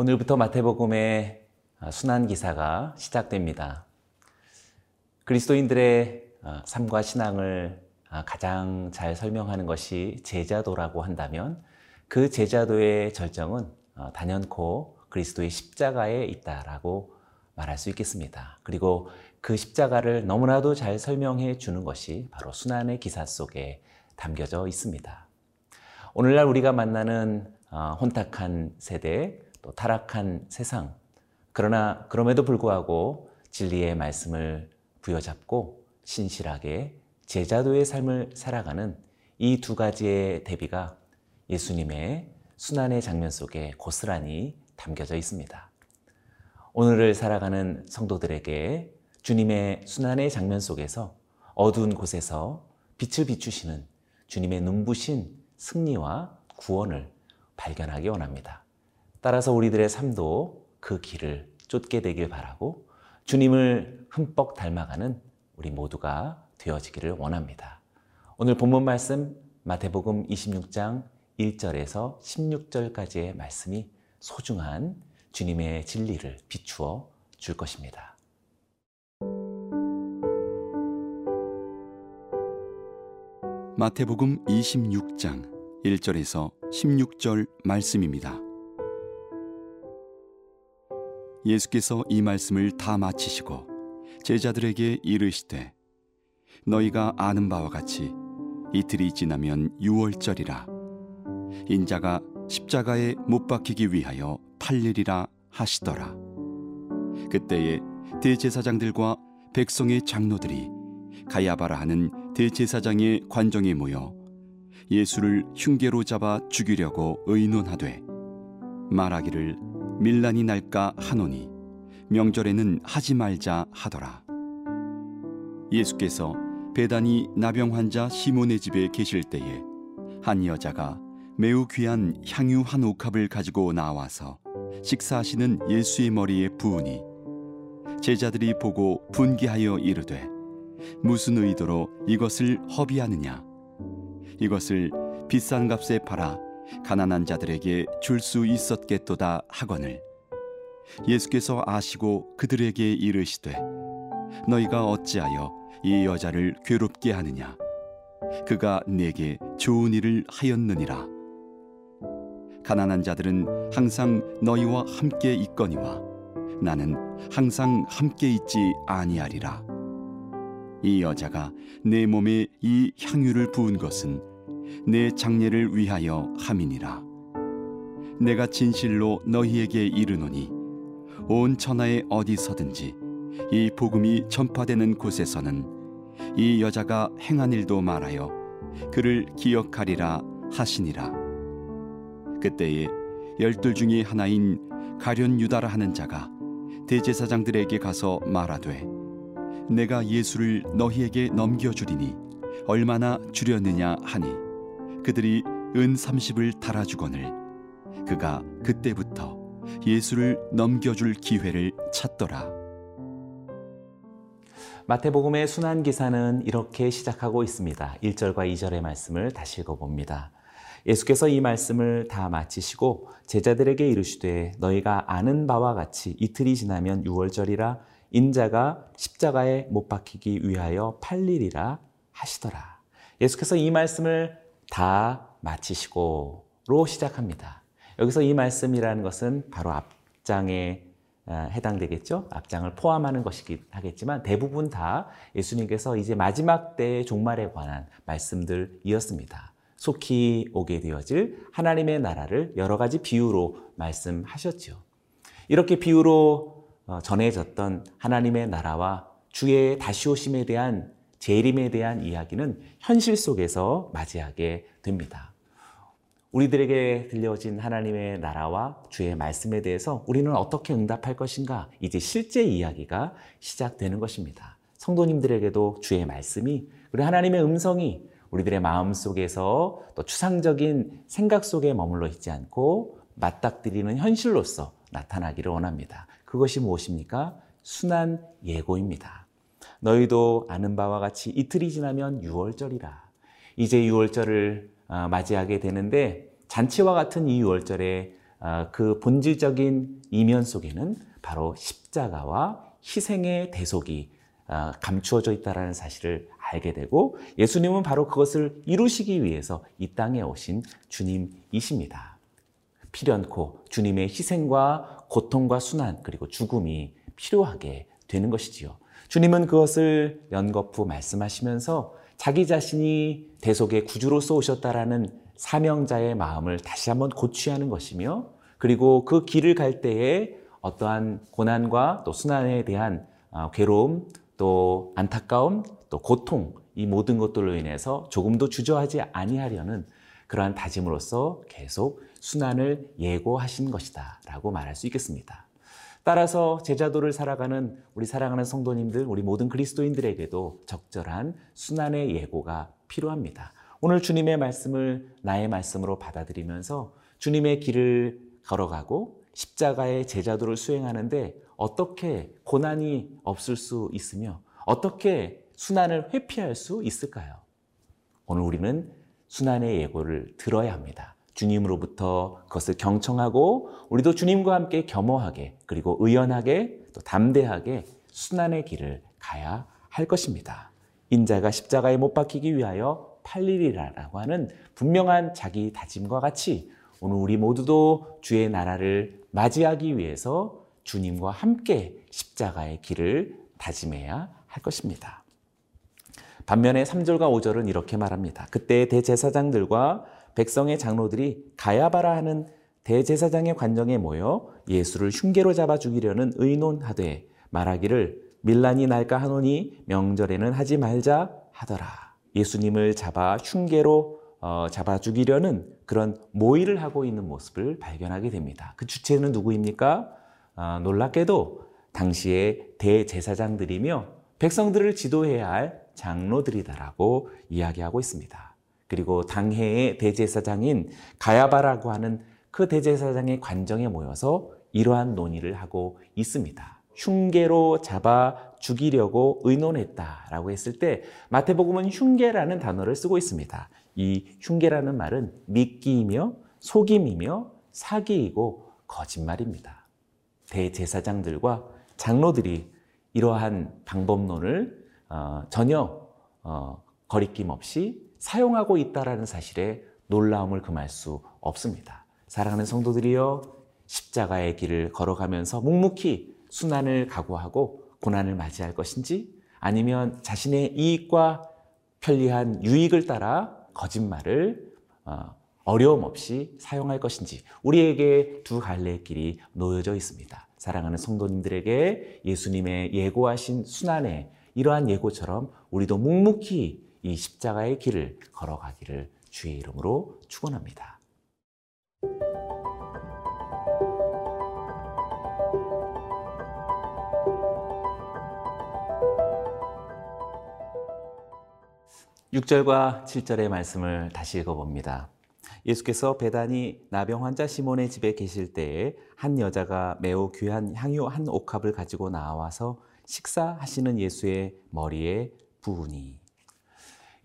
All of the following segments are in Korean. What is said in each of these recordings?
오늘부터 마태복음의 순환 기사가 시작됩니다. 그리스도인들의 삶과 신앙을 가장 잘 설명하는 것이 제자도라고 한다면 그 제자도의 절정은 단연코 그리스도의 십자가에 있다라고 말할 수 있겠습니다. 그리고 그 십자가를 너무나도 잘 설명해 주는 것이 바로 순환의 기사 속에 담겨져 있습니다. 오늘날 우리가 만나는 혼탁한 세대, 또 타락한 세상. 그러나 그럼에도 불구하고 진리의 말씀을 부여잡고 신실하게 제자도의 삶을 살아가는 이 두 가지의 대비가 예수님의 순환의 장면 속에 고스란히 담겨져 있습니다. 오늘을 살아가는 성도들에게 주님의 순환의 장면 속에서 어두운 곳에서 빛을 비추시는 주님의 눈부신 승리와 구원을 발견하기 원합니다. 따라서 우리들의 삶도 그 길을 쫓게 되길 바라고 주님을 흠뻑 닮아가는 우리 모두가 되어지기를 원합니다. 오늘 본문 말씀 마태복음 26장 1절에서 16절까지의 말씀이 소중한 주님의 진리를 비추어 줄 것입니다. 마태복음 26장 1절에서 16절 말씀입니다. 예수께서 이 말씀을 다 마치시고 제자들에게 이르시되 너희가 아는 바와 같이 이틀이 지나면 유월절이라. 인자가 십자가에 못 박히기 위하여 팔리리라 하시더라. 그때에 대제사장들과 백성의 장로들이 가야바라 하는 대제사장의 관정에 모여 예수를 흉계로 잡아 죽이려고 의논하되 말하기를 밀란이 날까 하노니 명절에는 하지 말자 하더라. 예수께서 배단이 나병 환자 시몬의 집에 계실 때에 한 여자가 매우 귀한 향유 한 옥합을 가지고 나와서 식사하시는 예수의 머리에 부으니 제자들이 보고 분기하여 이르되 무슨 의도로 이것을 허비하느냐 이것을 비싼 값에 팔아 가난한 자들에게 줄 수 있었겠도다 하거늘. 예수께서 아시고 그들에게 이르시되 너희가 어찌하여 이 여자를 괴롭게 하느냐? 그가 내게 좋은 일을 하였느니라. 가난한 자들은 항상 너희와 함께 있거니와 나는 항상 함께 있지 아니하리라. 이 여자가 내 몸에 이 향유를 부은 것은 내 장례를 위하여 함이니라. 내가 진실로 너희에게 이르노니 온 천하에 어디서든지 이 복음이 전파되는 곳에서는 이 여자가 행한 일도 말하여 그를 기억하리라 하시니라. 그때에 열둘 중에 하나인 가련 유다라 하는 자가 대제사장들에게 가서 말하되 내가 예수를 너희에게 넘겨주리니 얼마나 주렸느냐 하니 그들이 은 30을 달아주거늘 그가 그때부터 예수를 넘겨줄 기회를 찾더라. 마태복음의 순환 기사는 이렇게 시작하고 있습니다. 1절과 2절의 말씀을 다시 읽어 봅니다. 예수께서 이 말씀을 다 마치시고 제자들에게 이르시되 너희가 아는 바와 같이 이틀이 지나면 6월절이라 인자가 십자가에 못 박히기 위하여 팔리리라 하시더라. 예수께서 이 말씀을 다 마치시고로 시작합니다. 여기서 이 말씀이라는 것은 바로 앞장에 아, 해당되겠죠. 앞장을 포함하는 것이긴 하겠지만 대부분 다 예수님께서 이제 마지막 때의 종말에 관한 말씀들이었습니다. 속히 오게 되어질 하나님의 나라를 여러 가지 비유로 말씀하셨죠. 이렇게 비유로 어, 전해졌던 하나님의 나라와 주의 다시 오심에 대한 재림에 대한 이야기는 현실 속에서 맞이하게 됩니다. 우리들에게 들려진 하나님의 나라와 주의 말씀에 대해서 우리는 어떻게 응답할 것인가? 이제 실제 이야기가 시작되는 것입니다. 성도님들에게도 주의 말씀이 우리 하나님의 음성이 우리들의 마음 속에서 또 추상적인 생각 속에 머물러 있지 않고 맞닥뜨리는 현실로서 나타나기를 원합니다. 그것이 무엇입니까? 순한 예고입니다. 너희도 아는 바와 같이 이틀이 지나면 6월절이라. 이제 6월절을 어, 맞이하게 되는데 잔치와 같은 이 6월절에 아, 그 본질적인 이면 속에는 바로 십자가와 희생의 대속이 아, 감추어져 있다는 사실을 알게 되고 예수님은 바로 그것을 이루시기 위해서 이 땅에 오신 주님이십니다. 필연코 주님의 희생과 고통과 순환 그리고 죽음이 필요하게 되는 것이지요. 주님은 그것을 연거푸 말씀하시면서 자기 자신이 대속의 구주로서 오셨다라는 사명자의 마음을 다시 한번 고취하는 것이며 그리고 그 길을 갈 때에 어떠한 고난과 또 순환에 대한 어, 괴로움 또 안타까움 또 고통 이 모든 것들로 인해서 조금도 주저하지 아니하려는 그러한 다짐으로써 계속 순환을 예고하신 것이다라고 말할 수 있겠습니다. 따라서 제자도를 살아가는 우리 사랑하는 성도님들, 우리 모든 그리스도인들에게도 적절한 순환의 예고가 필요합니다. 오늘 주님의 말씀을 나의 말씀으로 받아들이면서 주님의 길을 걸어가고 십자가의 제자도를 수행하는데 어떻게 고난이 없을 수 있으며 어떻게 순환을 회피할 수 있을까요? 오늘 우리는 순환의 예고를 들어야 합니다. 주님으로부터 그것을 경청하고 우리도 주님과 함께 겸허하게 그리고 의연하게 또 담대하게 순환의 길을 가야 할 것입니다. 인자가 십자가에 못 박히기 위하여 팔리리라라고 하는 분명한 자기 다짐과 같이 오늘 우리 모두도 주의 나라를 맞이하기 위해서 주님과 함께 십자가의 길을 다짐해야 할 것입니다. 반면에 3절과 5절은 이렇게 말합니다. 그때 대제사장들과 백성의 장로들이 가야바라 하는 대제사장의 관정에 모여 예수를 흉계로 잡아 죽이려는 의논하되 말하기를 밀란이 날까 하노니 명절에는 하지 말자 하더라. 예수님을 잡아 흉계로 어, 잡아 죽이려는 그런 모의를 하고 있는 모습을 발견하게 됩니다. 그 주체는 누구입니까? 어, 놀랍게도 당시의 대제사장들이며 백성들을 지도해야 할 장로들이다라고 이야기하고 있습니다. 그리고 당해의 대제사장인 가야바라고 하는 그 대제사장의 관정에 모여서 이러한 논의를 하고 있습니다. 흉계로 잡아 죽이려고 의논했다라고 했을 때 마태복음은 흉계라는 단어를 쓰고 있습니다. 이 흉계라는 말은 미끼이며 속임이며 사기이고 거짓말입니다. 대제사장들과 장로들이 이러한 방법론을 어, 전혀 어, 거리낌 없이 사용하고 있다라는 사실에 놀라움을 금할 수 없습니다. 사랑하는 성도들이여 십자가의 길을 걸어가면서 묵묵히 순환을 각오하고 고난을 맞이할 것인지 아니면 자신의 이익과 편리한 유익을 따라 거짓말을 어, 어려움 없이 사용할 것인지 우리에게 두 갈래의 길이 놓여져 있습니다. 사랑하는 성도님들에게 예수님의 예고하신 순환의 이러한 예고처럼 우리도 묵묵히 이 십자가의 길을 걸어가기를 주의 이름으로 축원합니다. 육절과칠절의 말씀을 다시 읽어봅니다. 예수께서 배단이 나병 환자 시몬의 집에 계실 때에 한 여자가 매우 귀한 향유 한 옥합을 가지고 나와서 식사하시는 예수의 머리에 부으니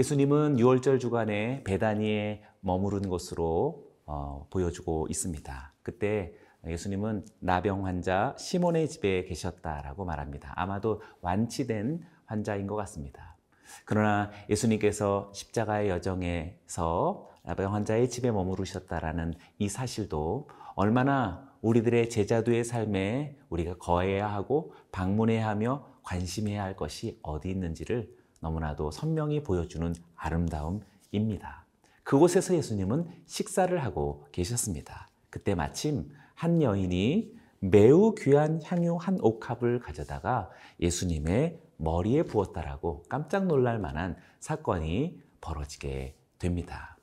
예수님은 6월절 주간에 베다니에 머무른 곳으로 어, 보여주고 있습니다. 그때 예수님은 나병 환자 시몬의 집에 계셨다라고 말합니다. 아마도 완치된 환자인 것 같습니다. 그러나 예수님께서 십자가의 여정에서 나병 환자의 집에 머무르셨다라는 이 사실도 얼마나 우리들의 제자도의 삶에 우리가 거해야 하고 방문해야 하며 관심해야 할 것이 어디 있는지를 너무나도 선명히 보여주는 아름다움입니다. 그곳에서 예수님은 식사를 하고 계셨습니다. 그때 마침 한 여인이 매우 귀한 향유 한 옥합을 가져다가 예수님의 머리에 부었다라고 깜짝 놀랄 만한 사건이 벌어지게 됩니다.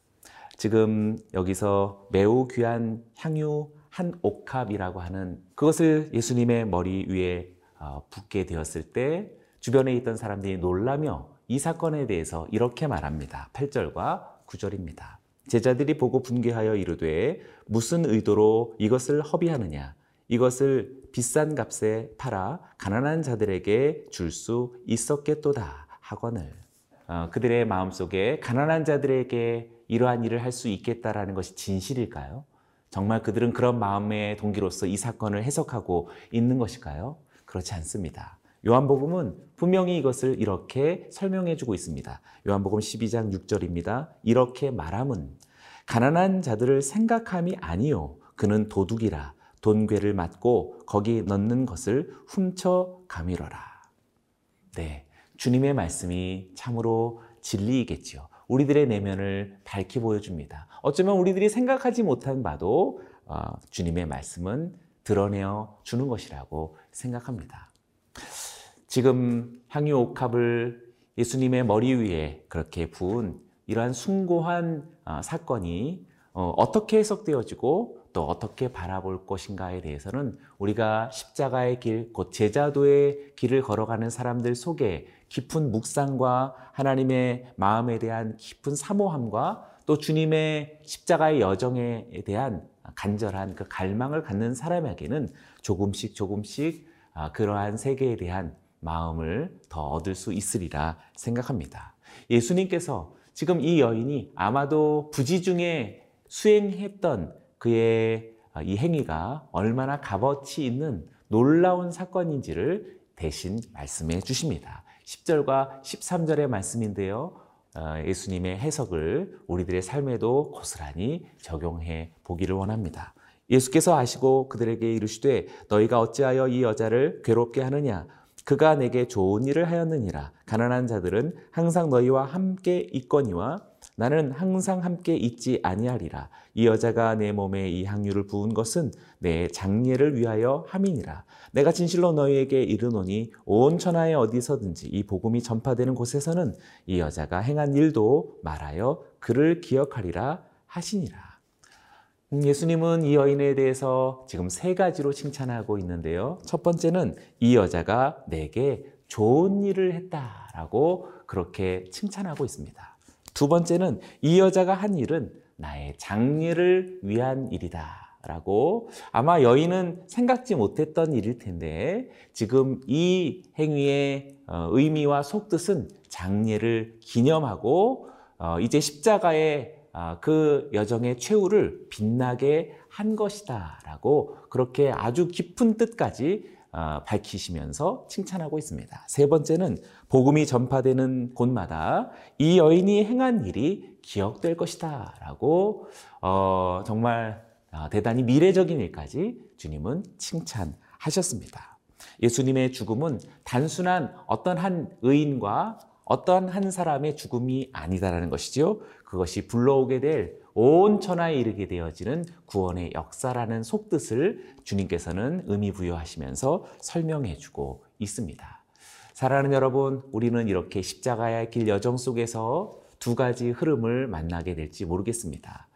지금 여기서 매우 귀한 향유 한 옥합이라고 하는 그것을 예수님의 머리 위에 어, 붓게 되었을 때 주변에 있던 사람들이 놀라며 이 사건에 대해서 이렇게 말합니다. 8절과 9절입니다. 제자들이 보고 분개하여 이르되 무슨 의도로 이것을 허비하느냐 이것을 비싼 값에 팔아 가난한 자들에게 줄 수 있었겠도다 하거늘 어, 그들의 마음속에 가난한 자들에게 이러한 일을 할 수 있겠다라는 것이 진실일까요? 정말 그들은 그런 마음의 동기로서 이 사건을 해석하고 있는 것일까요? 그렇지 않습니다. 요한복음은 분명히 이것을 이렇게 설명해 주고 있습니다. 요한복음 12장 6절입니다. 이렇게 말함은 가난한 자들을 생각함이 아니요 그는 도둑이라 돈괴를 맞고 거기 넣는 것을 훔쳐 가미러라. 네. 주님의 말씀이 참으로 진리이겠지요. 우리들의 내면을 밝히 보여줍니다. 어쩌면 우리들이 생각하지 못한 바도 어, 주님의 말씀은 드러내어 주는 것이라고 생각합니다. 지금 향유 옥합을 예수님의 머리 위에 그렇게 부은 이러한 숭고한 어, 사건이 어, 어떻게 해석되어지고 또 어떻게 바라볼 것인가에 대해서는 우리가 십자가의 길, 곧 제자도의 길을 걸어가는 사람들 속에 깊은 묵상과 하나님의 마음에 대한 깊은 사모함과 또 주님의 십자가의 여정에 대한 간절한 그 갈망을 갖는 사람에게는 조금씩 조금씩 아, 그러한 세계에 대한 마음을 더 얻을 수 있으리라 생각합니다. 예수님께서 지금 이 여인이 아마도 부지 중에 수행했던 그의 이 행위가 얼마나 값어치 있는 놀라운 사건인지를 대신 말씀해 주십니다. 10절과 13절의 말씀인데요. 어, 예수님의 해석을 우리들의 삶에도 고스란히 적용해 보기를 원합니다. 예수께서 아시고 그들에게 이르시되 너희가 어찌하여 이 여자를 괴롭게 하느냐 그가 내게 좋은 일을 하였느니라 가난한 자들은 항상 너희와 함께 있거니와 나는 항상 함께 있지 아니하리라. 이 여자가 내 몸에 이 향유를 부은 것은 내 장례를 위하여 함이니라. 내가 진실로 너희에게 이르노니 온 천하에 어디서든지 이 복음이 전파되는 곳에서는 이 여자가 행한 일도 말하여 그를 기억하리라 하시니라. 음, 예수님은 이 여인에 대해서 지금 세 가지로 칭찬하고 있는데요. 첫 번째는 이 여자가 내게 좋은 일을 했다라고 그렇게 칭찬하고 있습니다. 두 번째는 이 여자가 한 일은 나의 장례를 위한 일이다. 라고 아마 여인은 생각지 못했던 일일 텐데 지금 이 행위의 어, 의미와 속뜻은 장례를 기념하고 어, 이제 십자가의 아, 그 여정의 최후를 빛나게 한 것이다라고 그렇게 아주 깊은 뜻까지 어, 밝히시면서 칭찬하고 있습니다. 세 번째는 복음이 전파되는 곳마다 이 여인이 행한 일이 기억될 것이다 라고 어, 정말 어, 대단히 미래적인 일까지 주님은 칭찬하셨습니다. 예수님의 죽음은 단순한 어떤 한 의인과 어떤 한 사람의 죽음이 아니다라는 것이지요. 그것이 불러오게 될 온 천하에 이르게 되어지는 구원의 역사라는 속뜻을 주님께서는 의미 부여하시면서 설명해 주고 있습니다. 사랑하는 여러분, 우리는 이렇게 십자가의 길 여정 속에서 두 가지 흐름을 만나게 될지 모르겠습니다.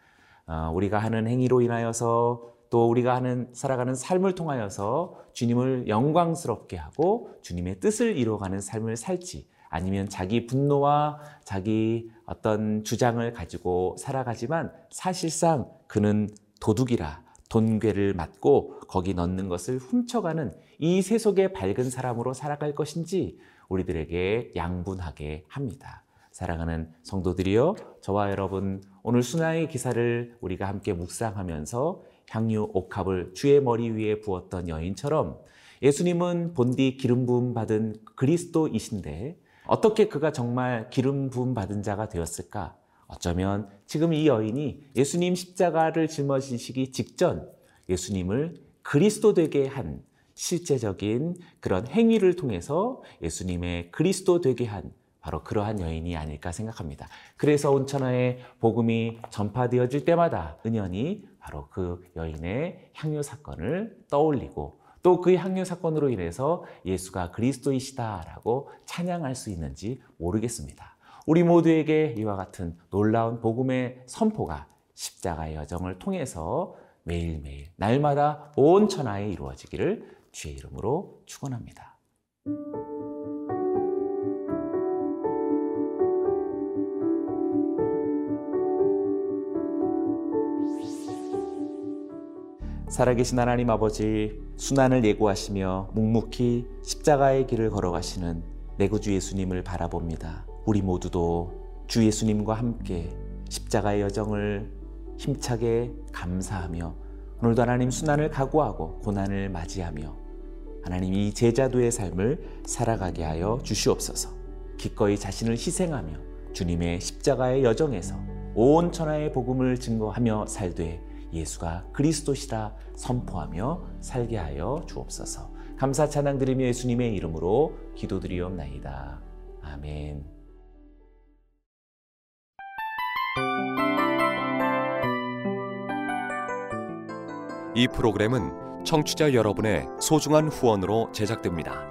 어, 우리가 하는 행위로 인하여서 또 우리가 하는 살아가는 삶을 통하여서 주님을 영광스럽게 하고 주님의 뜻을 이루어가는 삶을 살지 아니면 자기 분노와 자기 어떤 주장을 가지고 살아가지만 사실상 그는 도둑이라 돈괴를 맞고 거기 넣는 것을 훔쳐가는 이 세속의 밝은 사람으로 살아갈 것인지 우리들에게 양분하게 합니다. 사랑하는 성도들이여 저와 여러분 오늘 순화의 기사를 우리가 함께 묵상하면서 향유 옥합을 주의 머리 위에 부었던 여인처럼 예수님은 본디 기름 부음 받은 그리스도이신데 어떻게 그가 정말 기름 부음 받은 자가 되었을까? 어쩌면 지금 이 여인이 예수님 십자가를 짊어지시기 직전 예수님을 그리스도 되게 한 실제적인 그런 행위를 통해서 예수님의 그리스도 되게 한 바로 그러한 여인이 아닐까 생각합니다. 그래서 온천하에 복음이 전파되어질 때마다 은연히 바로 그 여인의 향유 사건을 떠올리고 또그 향유 사건으로 인해서 예수가 그리스도이시다라고 찬양할 수 있는지 모르겠습니다. 우리 모두에게 이와 같은 놀라운 복음의 선포가 십자가의 여정을 통해서 매일매일 날마다 온 천하에 이루어지기를 주의 이름으로 축원합니다. 살아계신 하나님 아버지 순환을 예고하시며 묵묵히 십자가의 길을 걸어가시는 내 구주 예수님을 바라봅니다. 우리 모두도 주 예수님과 함께 십자가의 여정을 힘차게 감사하며 오늘도 하나님 순환을 각오하고 고난을 맞이하며 하나님 이 제자도의 삶을 살아가게 하여 주시옵소서. 기꺼이 자신을 희생하며 주님의 십자가의 여정에서 온 천하의 복음을 증거하며 살되 예수가 그리스도시라 선포하며 살게 하여 주옵소서. 감사 찬양 드리며 예수님의 이름으로 기도드리옵나이다. 아멘. 이 프로그램은 청취자 여러분의 소중한 후원으로 제작됩니다.